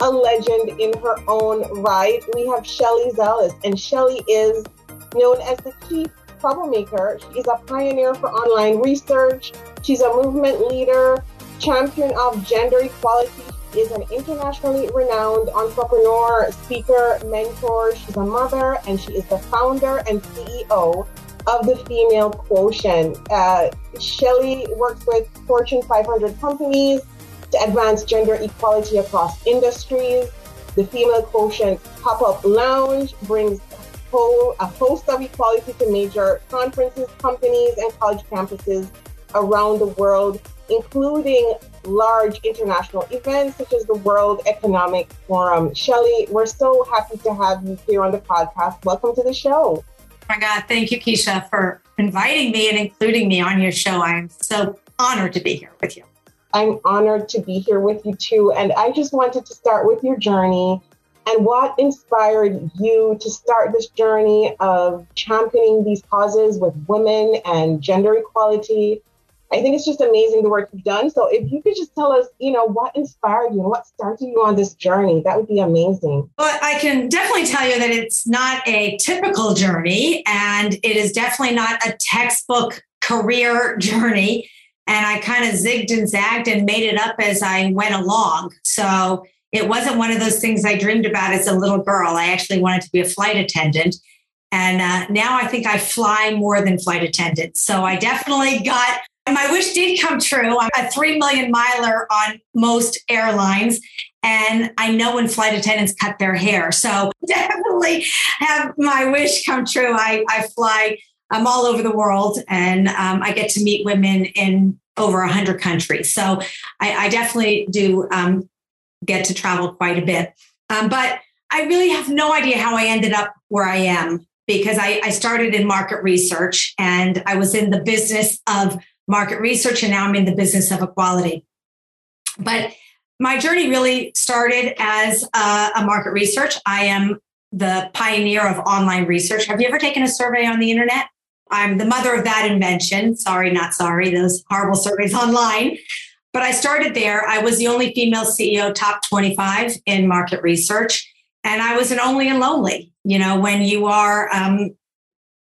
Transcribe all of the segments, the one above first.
a legend in her own right. We have Shelley Zalis, and Shelley is known as the chief troublemaker. She's a pioneer for online research. She's a movement leader, champion of gender equality. She is an internationally renowned entrepreneur, speaker, mentor. She's a mother, and she is the founder and CEO of the Female Quotient. Uh, Shelley works with Fortune 500 companies to advance gender equality across industries. The Female Quotient Pop Up Lounge brings whole, a host of equality to major conferences, companies, and college campuses around the world, including large international events such as the World Economic Forum. Shelley, we're so happy to have you here on the podcast. Welcome to the show. Oh my God, thank you, Keisha, for inviting me and including me on your show. I'm so honored to be here with you. I'm honored to be here with you too. And I just wanted to start with your journey and what inspired you to start this journey of championing these causes with women and gender equality. I think it's just amazing the work you've done. So if you could just tell us, you know, what inspired you and what started you on this journey, that would be amazing. Well, I can definitely tell you that it's not a typical journey and it is definitely not a textbook career journey and I kind of zigged and zagged and made it up as I went along. So it wasn't one of those things I dreamed about as a little girl. I actually wanted to be a flight attendant. And uh, now I think I fly more than flight attendant. So I definitely got, my wish did come true. I'm a 3 million miler on most airlines. And I know when flight attendants cut their hair. So definitely have my wish come true. I, I fly I'm all over the world and um, I get to meet women in over 100 countries. So I, I definitely do um, get to travel quite a bit. Um, but I really have no idea how I ended up where I am because I, I started in market research and I was in the business of market research and now I'm in the business of equality. But my journey really started as a, a market research. I am the pioneer of online research. Have you ever taken a survey on the internet? I'm the mother of that invention. Sorry, not sorry, those horrible surveys online. But I started there. I was the only female CEO top 25 in market research. And I was an only and lonely. You know, when you are um,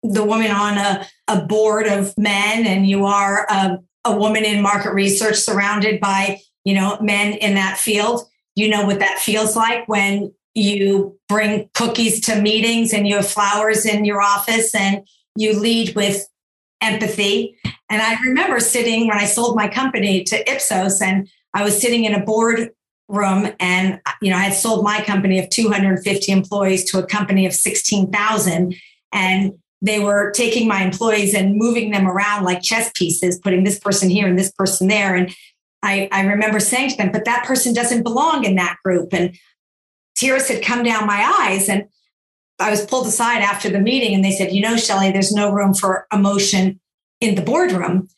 the woman on a, a board of men and you are a, a woman in market research surrounded by, you know, men in that field, you know what that feels like when you bring cookies to meetings and you have flowers in your office and you lead with empathy. And I remember sitting when I sold my company to Ipsos, and I was sitting in a board room and you know i had sold my company of 250 employees to a company of 16000 and they were taking my employees and moving them around like chess pieces putting this person here and this person there and i, I remember saying to them but that person doesn't belong in that group and tears had come down my eyes and I was pulled aside after the meeting and they said, you know, Shelley, there's no room for emotion in the boardroom.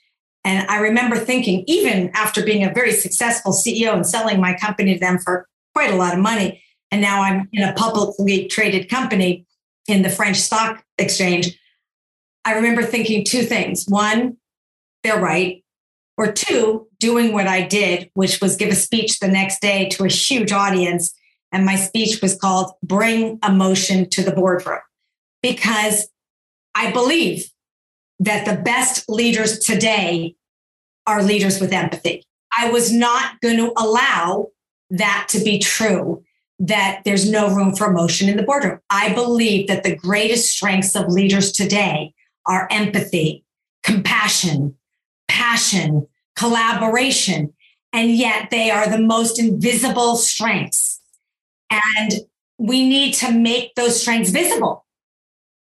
And I remember thinking, even after being a very successful CEO and selling my company to them for quite a lot of money, and now I'm in a publicly traded company in the French stock exchange, I remember thinking two things. One, they're right. Or two, doing what I did, which was give a speech the next day to a huge audience and my speech was called Bring Emotion to the Boardroom because I believe that the best leaders today are leaders with empathy. I was not going to allow that to be true, that there's no room for emotion in the boardroom. I believe that the greatest strengths of leaders today are empathy, compassion, passion, collaboration, and yet they are the most invisible strengths and we need to make those strengths visible.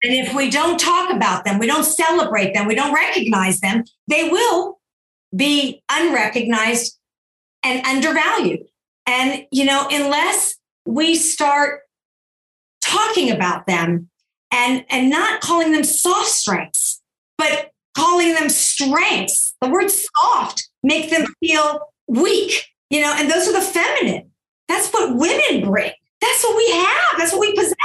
And if we don't talk about them, we don't celebrate them, we don't recognize them, they will be unrecognized and undervalued. And, you know, unless we start talking about them and and not calling them soft strengths, but calling them strengths. The word soft make them feel weak, you know, and those are the feminine. That's what women bring. That's what we have. That's what we possess.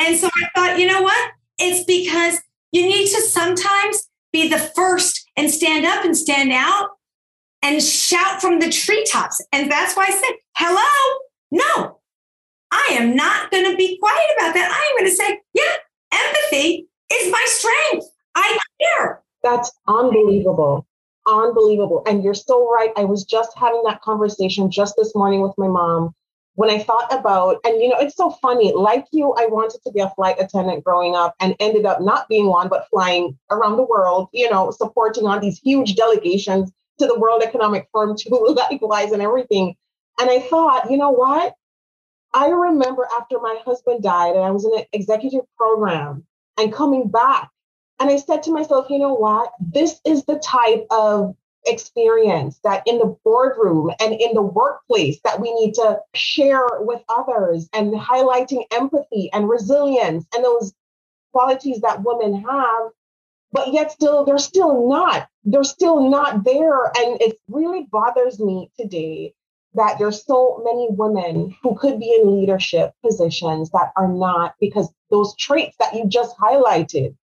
And so I thought, you know what? It's because you need to sometimes be the first and stand up and stand out and shout from the treetops. And that's why I said, hello, no, I am not going to be quiet about that. I am going to say, yeah, empathy is my strength. I care. That's unbelievable. Unbelievable. And you're so right. I was just having that conversation just this morning with my mom when I thought about, and you know, it's so funny. Like you, I wanted to be a flight attendant growing up and ended up not being one, but flying around the world, you know, supporting on these huge delegations to the World Economic Forum too, likewise, and everything. And I thought, you know what? I remember after my husband died and I was in an executive program and coming back. And I said to myself, you know what? This is the type of experience that in the boardroom and in the workplace that we need to share with others and highlighting empathy and resilience and those qualities that women have but yet still they're still not they're still not there. And it really bothers me today that there's so many women who could be in leadership positions that are not because those traits that you just highlighted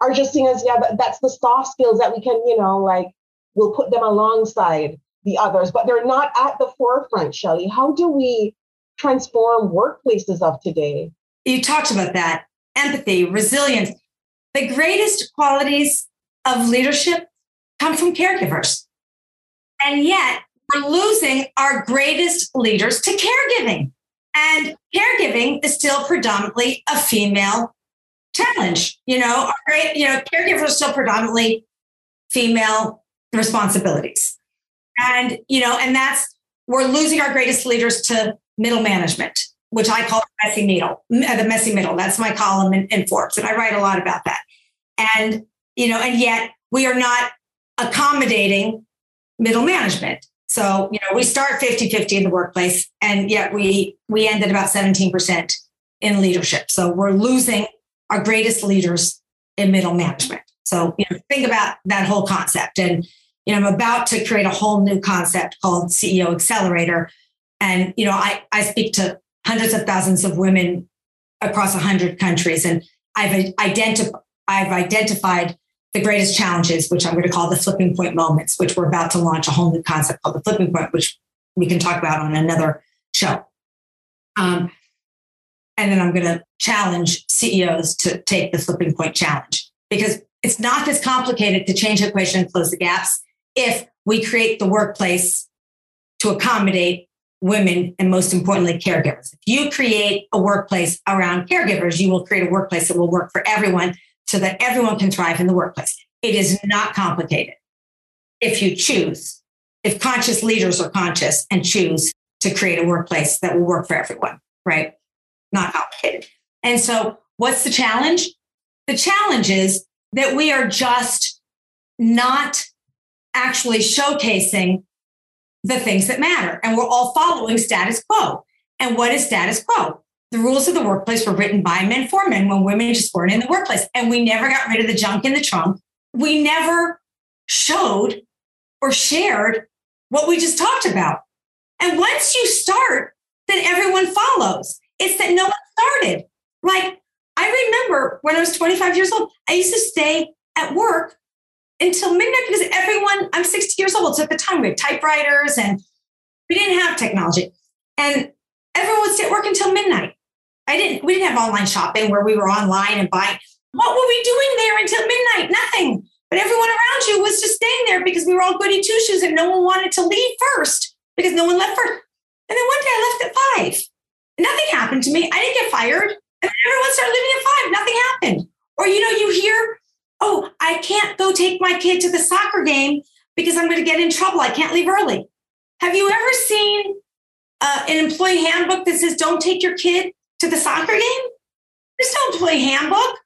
are just seen as yeah that's the soft skills that we can you know like we'll put them alongside the others, but they're not at the forefront, Shelley. How do we transform workplaces of today? You talked about that empathy, resilience. The greatest qualities of leadership come from caregivers. And yet, we're losing our greatest leaders to caregiving. And caregiving is still predominantly a female challenge. You know, our great, you know, caregivers are still predominantly female responsibilities. And, you know, and that's, we're losing our greatest leaders to middle management, which I call the messy middle, uh, the messy middle. That's my column in, in Forbes. And I write a lot about that. And, you know, and yet we are not accommodating middle management. So, you know, we start 50 50 in the workplace, and yet we we end at about 17% in leadership. So we're losing our greatest leaders in middle management. So, you know, think about that whole concept. And, you know, I'm about to create a whole new concept called CEO Accelerator. And, you know, I, I speak to hundreds of thousands of women across 100 countries. And I've, identified I've identified the greatest challenges, which I'm going to call the flipping point moments, which we're about to launch a whole new concept called the flipping point, which we can talk about on another show. Um, and then I'm going to challenge CEOs to take the flipping point challenge because it's not this complicated to change the equation and close the gaps if we create the workplace to accommodate women and most importantly, caregivers. If you create a workplace around caregivers, you will create a workplace that will work for everyone so that everyone can thrive in the workplace. It is not complicated if you choose, if conscious leaders are conscious and choose to create a workplace that will work for everyone, right? Not complicated. And so, what's the challenge? The challenge is that we are just not actually showcasing the things that matter. And we're all following status quo. And what is status quo? The rules of the workplace were written by men for men when women just weren't in the workplace. And we never got rid of the junk in the trunk. We never showed or shared what we just talked about. And once you start, then everyone follows. It's that no one started. Like I remember when I was 25 years old, I used to stay at work until midnight because everyone, I'm 60 years old. So at the time we had typewriters and we didn't have technology. And everyone would stay at work until midnight. I didn't, we didn't have online shopping where we were online and buying. What were we doing there until midnight? Nothing. But everyone around you was just staying there because we were all goody two shoes and no one wanted to leave first because no one left first. And then one day I left at five. Nothing happened to me. I didn't get fired. And everyone started leaving at five. Nothing happened. Or, you know, you hear, oh, I can't go take my kid to the soccer game because I'm going to get in trouble. I can't leave early. Have you ever seen uh, an employee handbook that says don't take your kid to the soccer game? There's no employee handbook.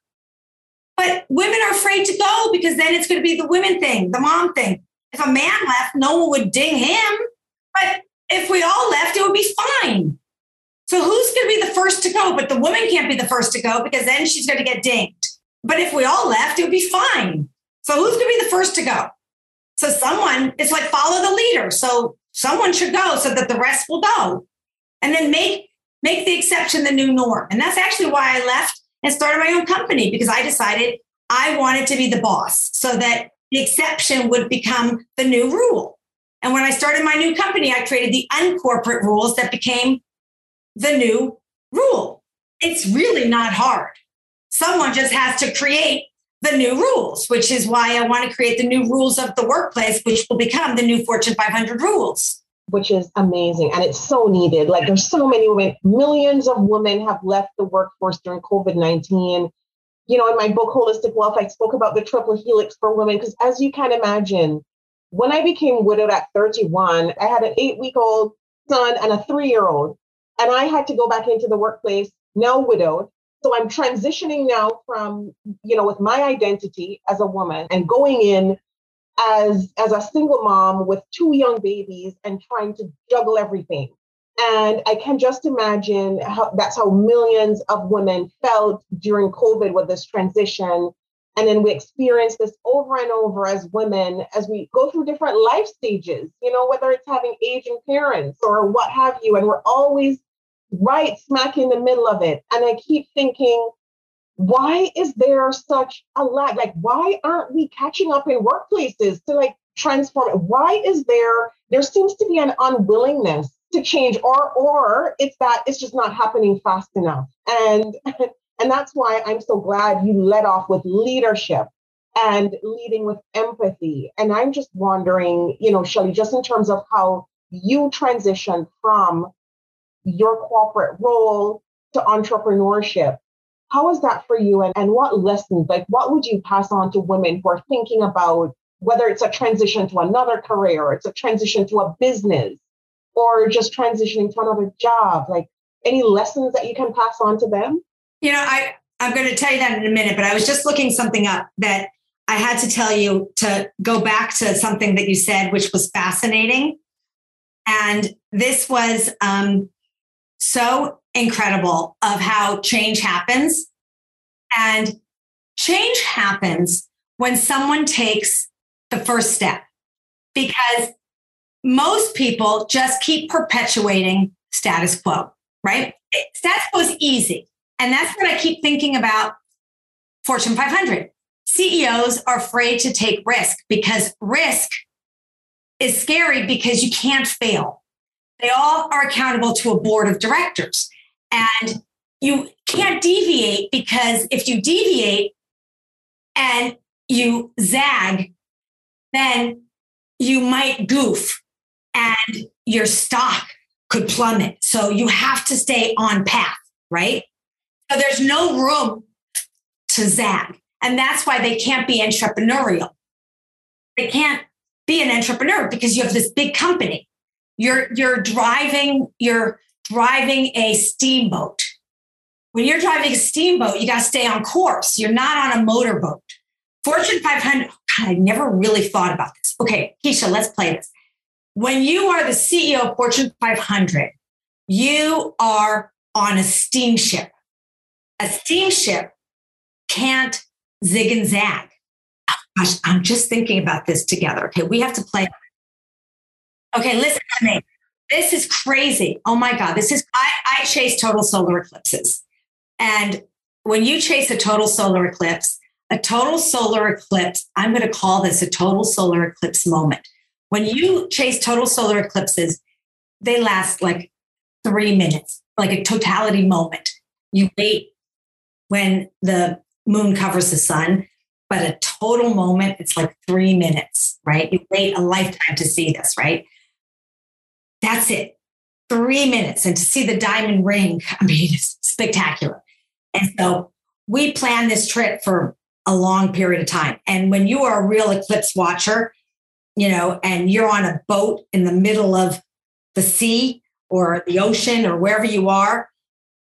But women are afraid to go because then it's going to be the women thing, the mom thing. If a man left, no one would ding him. But if we all left, it would be fine. So who's going to be the first to go? But the woman can't be the first to go because then she's going to get dinged. But if we all left, it would be fine. So who's going to be the first to go? So someone, it's like follow the leader. So someone should go so that the rest will go. And then make make the exception the new norm. And that's actually why I left and started my own company because I decided I wanted to be the boss so that the exception would become the new rule. And when I started my new company, I created the uncorporate rules that became the new rule. It's really not hard. Someone just has to create the new rules, which is why I want to create the new rules of the workplace, which will become the new Fortune 500 rules. Which is amazing. And it's so needed. Like there's so many women, millions of women have left the workforce during COVID 19. You know, in my book, Holistic Wealth, I spoke about the triple helix for women because as you can imagine, when I became widowed at 31, I had an eight week old son and a three year old. And I had to go back into the workplace, now widowed, so i'm transitioning now from you know with my identity as a woman and going in as as a single mom with two young babies and trying to juggle everything. And i can just imagine how that's how millions of women felt during covid with this transition. And then we experience this over and over as women as we go through different life stages you know whether it's having aging parents or what have you. And we're always right smack in the middle of it. And I keep thinking, why is there such a lag? Like, why aren't we catching up in workplaces to like transform it? Why is there, there seems to be an unwillingness to change or, or it's that it's just not happening fast enough. And, and that's why I'm so glad you led off with leadership and leading with empathy. And I'm just wondering, you know, Shelley, just in terms of how you transitioned from your corporate role to entrepreneurship. How is that for you? And, and what lessons, like what would you pass on to women who are thinking about whether it's a transition to another career, or it's a transition to a business, or just transitioning to another job? Like any lessons that you can pass on to them? You know, I, I'm going to tell you that in a minute, but I was just looking something up that I had to tell you to go back to something that you said, which was fascinating. And this was um, so incredible of how change happens. And change happens when someone takes the first step because most people just keep perpetuating status quo, right? Status quo is easy. And that's what I keep thinking about Fortune 500. CEOs are afraid to take risk because risk is scary because you can't fail. They all are accountable to a board of directors. And you can't deviate because if you deviate and you zag, then you might goof and your stock could plummet. So you have to stay on path, right? So there's no room to zag. And that's why they can't be entrepreneurial. They can't be an entrepreneur because you have this big company you're you're driving you're driving a steamboat. When you're driving a steamboat, you got to stay on course. You're not on a motorboat. Fortune 500. God, I never really thought about this. Okay, Keisha, let's play this. When you are the CEO of Fortune 500, you are on a steamship. A steamship can't zig and zag. Oh, gosh, I'm just thinking about this together. Okay, we have to play Okay, listen to me. This is crazy. Oh my God. This is, I, I chase total solar eclipses. And when you chase a total solar eclipse, a total solar eclipse, I'm going to call this a total solar eclipse moment. When you chase total solar eclipses, they last like three minutes, like a totality moment. You wait when the moon covers the sun, but a total moment, it's like three minutes, right? You wait a lifetime to see this, right? That's it. Three minutes. And to see the diamond ring, I mean, it's spectacular. And so we planned this trip for a long period of time. And when you are a real eclipse watcher, you know, and you're on a boat in the middle of the sea or the ocean or wherever you are,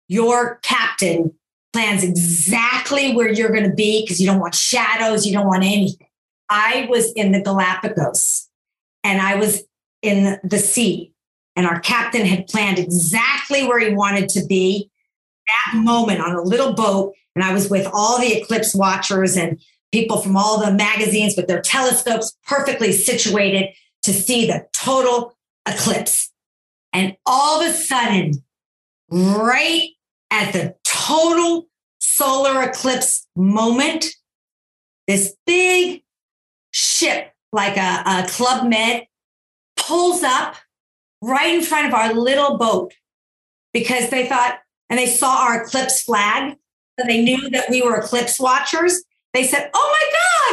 your captain plans exactly where you're going to be because you don't want shadows, you don't want anything. I was in the Galapagos and I was in the sea and our captain had planned exactly where he wanted to be that moment on a little boat. And I was with all the eclipse watchers and people from all the magazines with their telescopes perfectly situated to see the total eclipse. And all of a sudden, right at the total solar eclipse moment, this big ship, like a, a Club Med, pulls up right in front of our little boat because they thought, and they saw our eclipse flag, so they knew that we were eclipse watchers. They said, Oh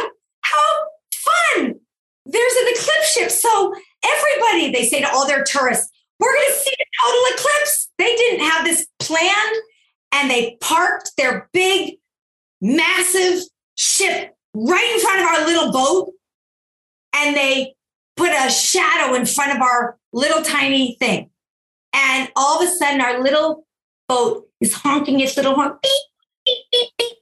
my God, how fun! There's an eclipse ship. So, everybody, they say to all their tourists, we're going to see a total eclipse. They didn't have this planned and they parked their big, massive ship right in front of our little boat and they put a shadow in front of our little tiny thing. And all of a sudden, our little boat is honking its little horn, beep, beep, beep, beep.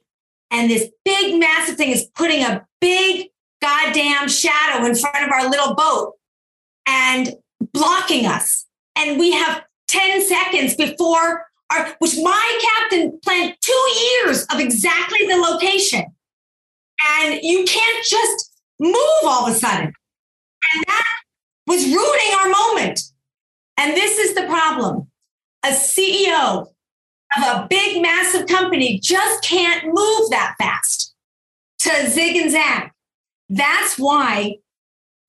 And this big, massive thing is putting a big goddamn shadow in front of our little boat and blocking us. And we have 10 seconds before our, which my captain planned two years of exactly the location. And you can't just move all of a sudden. And that was ruining our moment. And this is the problem. A CEO of a big, massive company just can't move that fast to zig and zag. That's why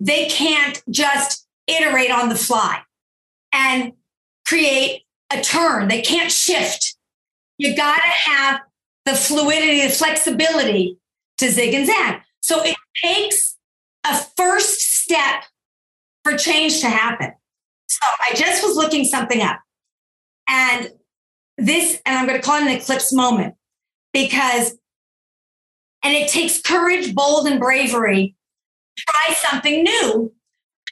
they can't just iterate on the fly and create a turn. They can't shift. You got to have the fluidity, the flexibility to zig and zag. So it takes a first step for change to happen. So I just was looking something up. And this, and I'm going to call it an eclipse moment because, and it takes courage, bold, and bravery to try something new,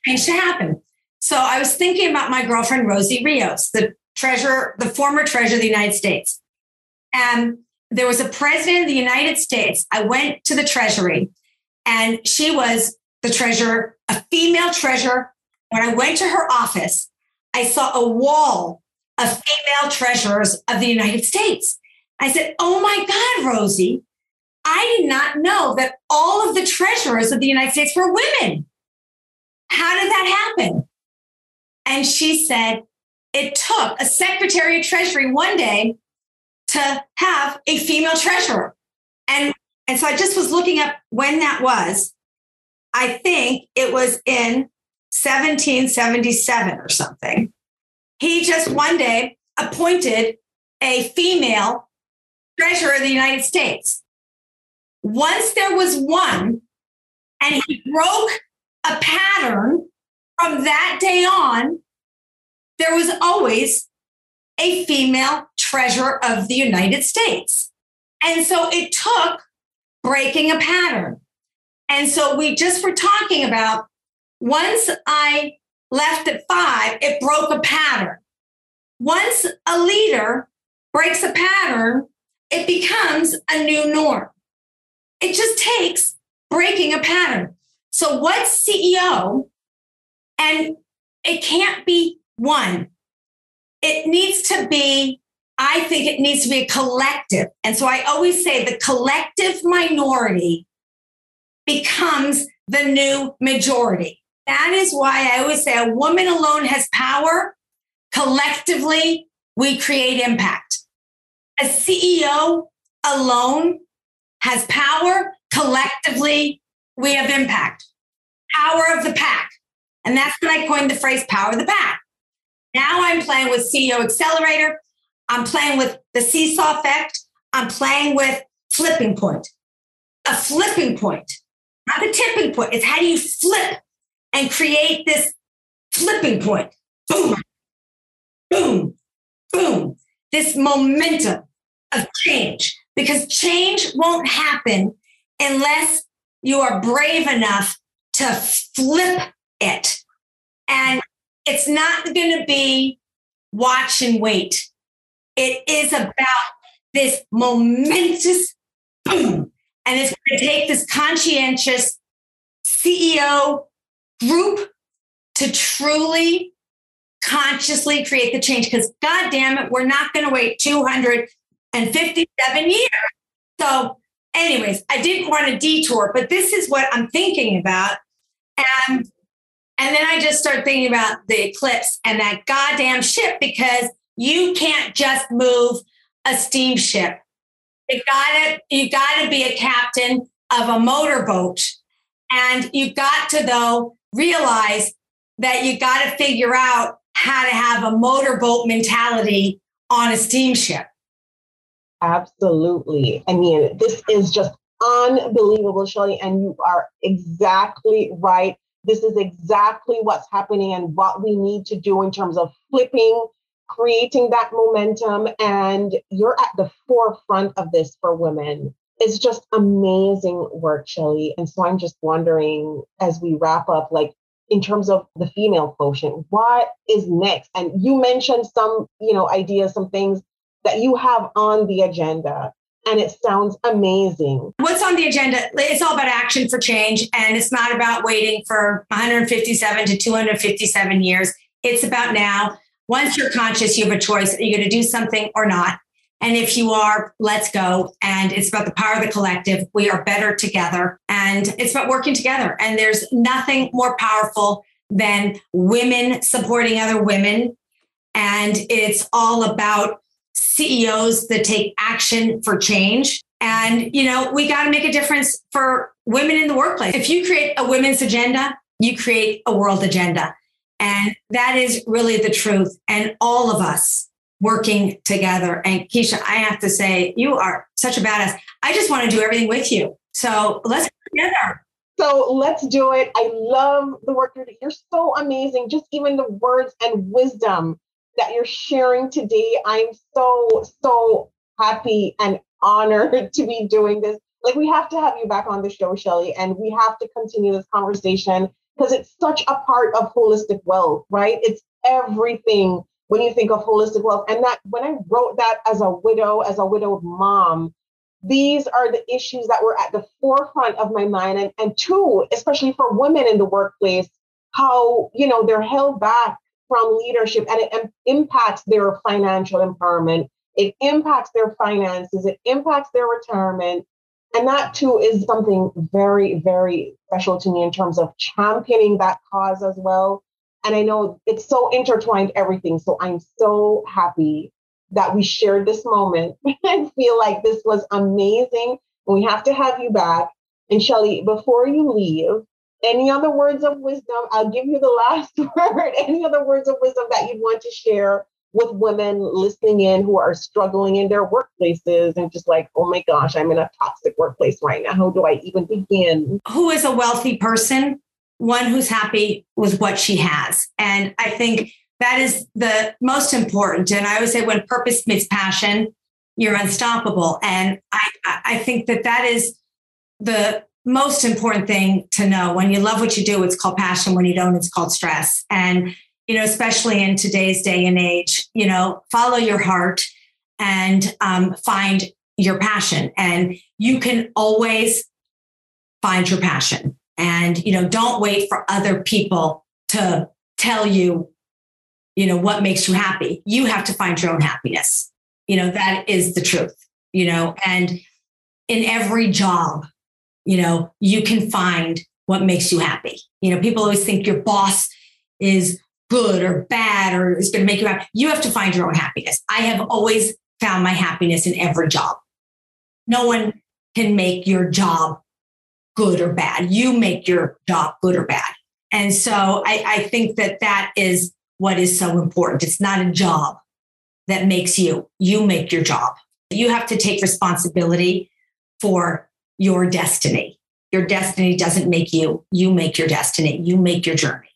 change to happen. So I was thinking about my girlfriend, Rosie Rios, the treasurer, the former treasurer of the United States. And there was a president of the United States. I went to the treasury and she was the treasurer, a female treasurer. When I went to her office, I saw a wall of female treasurers of the United States. I said, Oh my God, Rosie, I did not know that all of the treasurers of the United States were women. How did that happen? And she said, It took a secretary of treasury one day to have a female treasurer. And, and so I just was looking up when that was. I think it was in 1777 or something. He just one day appointed a female treasurer of the United States. Once there was one, and he broke a pattern from that day on, there was always a female treasurer of the United States. And so it took breaking a pattern. And so we just were talking about once I left at five, it broke a pattern. Once a leader breaks a pattern, it becomes a new norm. It just takes breaking a pattern. So, what CEO, and it can't be one, it needs to be, I think it needs to be a collective. And so I always say the collective minority becomes the new majority. That is why I always say a woman alone has power. Collectively, we create impact. A CEO alone has power. Collectively, we have impact. Power of the pack. And that's when I coined the phrase power of the pack. Now I'm playing with CEO Accelerator. I'm playing with the seesaw effect. I'm playing with flipping point. A flipping point not the tipping point. It's how do you flip and create this flipping point? Boom, boom, boom. This momentum of change, because change won't happen unless you are brave enough to flip it. And it's not going to be watch and wait. It is about this momentous boom and it's going to take this conscientious CEO group to truly consciously create the change because god damn it we're not going to wait 257 years. So anyways i didn't want to detour but this is what i'm thinking about and and then i just start thinking about the eclipse and that goddamn ship because you can't just move a steamship you gotta you gotta be a captain of a motorboat and you got to though realize that you got to figure out how to have a motorboat mentality on a steamship. Absolutely. I mean, this is just unbelievable, Shelley, and you are exactly right. This is exactly what's happening and what we need to do in terms of flipping, creating that momentum. And you're at the forefront of this for women. It's just amazing work, Shelley. And so I'm just wondering as we wrap up, like, in terms of the female quotient what is next and you mentioned some you know ideas some things that you have on the agenda and it sounds amazing what's on the agenda it's all about action for change and it's not about waiting for 157 to 257 years it's about now once you're conscious you have a choice are you going to do something or not and if you are, let's go. And it's about the power of the collective. We are better together. And it's about working together. And there's nothing more powerful than women supporting other women. And it's all about CEOs that take action for change. And, you know, we got to make a difference for women in the workplace. If you create a women's agenda, you create a world agenda. And that is really the truth. And all of us working together. And Keisha, I have to say, you are such a badass. I just want to do everything with you. So let's get together. So let's do it. I love the work you're doing. You're so amazing. Just even the words and wisdom that you're sharing today. I'm so, so happy and honored to be doing this. Like, we have to have you back on the show, Shelley, and we have to continue this conversation because it's such a part of holistic wealth, right? It's everything when you think of holistic wealth. And that when I wrote that as a widow, as a widowed mom, these are the issues that were at the forefront of my mind. And, and two, especially for women in the workplace, how, you know, they're held back from leadership and it impacts their financial empowerment. It impacts their finances. It impacts their retirement. And that too is something very, very special to me in terms of championing that cause as well. And I know it's so intertwined, everything. So I'm so happy that we shared this moment. I feel like this was amazing. We have to have you back. And Shelly, before you leave, any other words of wisdom? I'll give you the last word. Any other words of wisdom that you'd want to share with women listening in who are struggling in their workplaces and just like, oh my gosh, I'm in a toxic workplace right now. How do I even begin? Who is a wealthy person one who's happy with what she has. And I think that is the most important. And I always say when purpose meets passion, you're unstoppable. And I, I think that that is the most important thing to know. When you love what you do, it's called passion. When you don't, it's called stress. And, you know, especially in today's day and age, you know, follow your heart and um, find your passion. And you can always find your passion. And you know don't wait for other people to tell you you know what makes you happy. You have to find your own happiness. You know that is the truth you know. And in every job you know you can find what makes you happy. You know people always think your boss is good or bad or is going to make you happy you have to find your own happiness i have always found my happiness in every job no one can make your job good or bad. You make your job good or bad. And so I, I think that that is what is so important. It's not a job that makes you, you make your job. You have to take responsibility for your destiny. Your destiny doesn't make you, you make your destiny, you make your journey.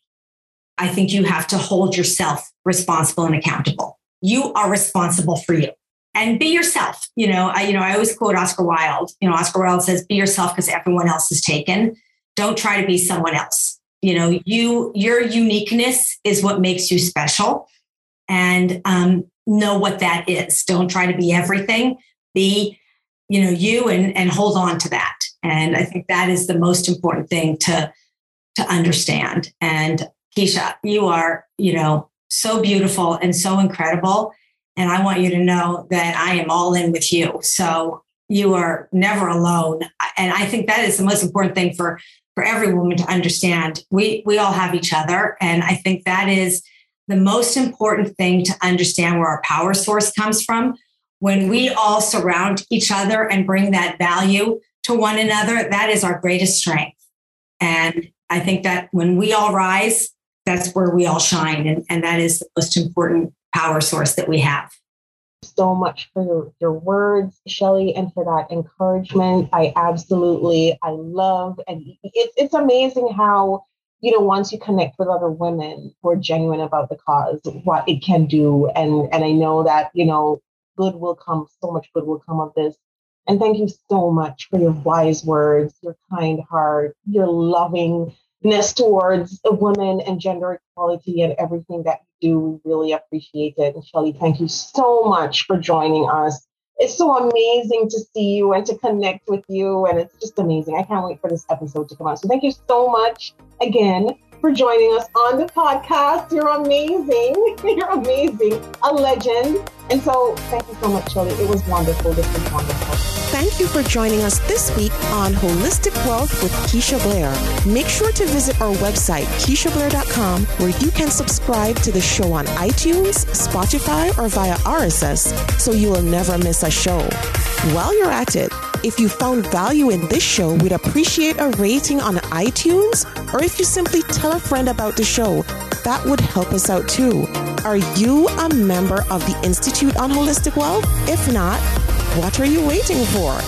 I think you have to hold yourself responsible and accountable. You are responsible for you and be yourself. You know, I, you know, I always quote Oscar Wilde. You know, Oscar Wilde says, "Be yourself because everyone else is taken. Don't try to be someone else. You know, you your uniqueness is what makes you special, and um, know what that is. Don't try to be everything. Be, you know, you and and hold on to that. And I think that is the most important thing to to understand. And Keisha, you are, you know, so beautiful and so incredible. And I want you to know that I am all in with you. So you are never alone. And I think that is the most important thing for, for every woman to understand. We, we all have each other. And I think that is the most important thing to understand where our power source comes from. When we all surround each other and bring that value to one another, that is our greatest strength. And I think that when we all rise, that's where we all shine. And, and that is the most important power source that we have so much for your, words, Shelley, and for that encouragement. I absolutely, I love, and it's it's amazing how you know once you connect with other women who are genuine about the cause, what it can do, and and I know that you know good will come, so much good will come of this. And thank you so much for your wise words, your kind heart, your loving ness towards women and gender equality and everything that you do. We really appreciate it. And Shelley, thank you so much for joining us. It's so amazing to see you and to connect with you. And it's just amazing. I can't wait for this episode to come out. So thank you so much again for joining us on the podcast. You're amazing. You're amazing. A legend. And so thank you so much, Shelley. It was wonderful. This was wonderful. Thank you for joining us this week on Holistic Wealth with Keisha Blair. Make sure to visit our website, KeishaBlair.com, where you can subscribe to the show on iTunes, Spotify, or via RSS so you will never miss a show. While you're at it, if you found value in this show, we'd appreciate a rating on iTunes, or if you simply tell a friend about the show, that would help us out too. Are you a member of the Institute on Holistic Wealth? If not, what are you waiting for?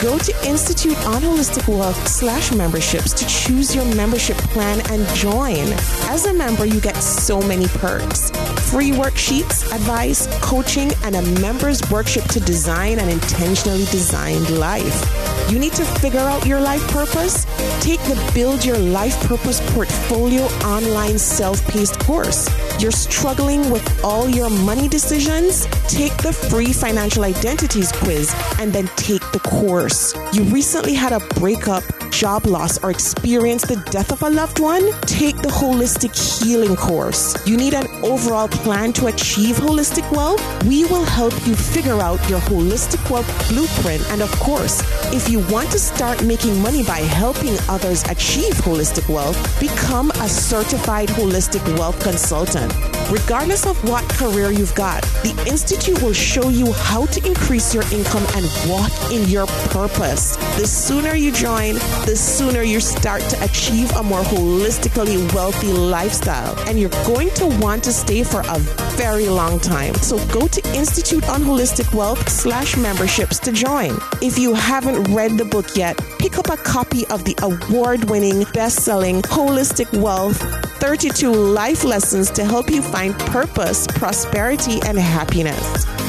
Go to Institute on Holistic Wealth slash memberships to choose your membership plan and join. As a member, you get so many perks. Free worksheets, advice, coaching, and a member's workshop to design an intentionally designed life. You need to figure out your life purpose? Take the Build Your Life Purpose Portfolio online self paced course. You're struggling with all your money decisions? Take the free financial identities quiz and then take the course. You recently had a breakup, job loss, or experience the death of a loved one? Take the holistic healing course. You need an overall plan to achieve holistic wealth? We will help you figure out your holistic wealth blueprint. And of course, if you want to start making money by helping others achieve holistic wealth, become a certified holistic wealth consultant. Regardless of what career you've got, the Institute will show you how to increase your income and walk in your purpose. The sooner you join, the sooner you start to achieve a more holistically wealthy lifestyle. And you're going to want to stay for a very long time. So go to Institute on Holistic Wealth slash memberships to join. If you haven't read the book yet, pick up a copy of the award winning, best selling Holistic Wealth 32 Life Lessons to help you find purpose, prosperity, and happiness.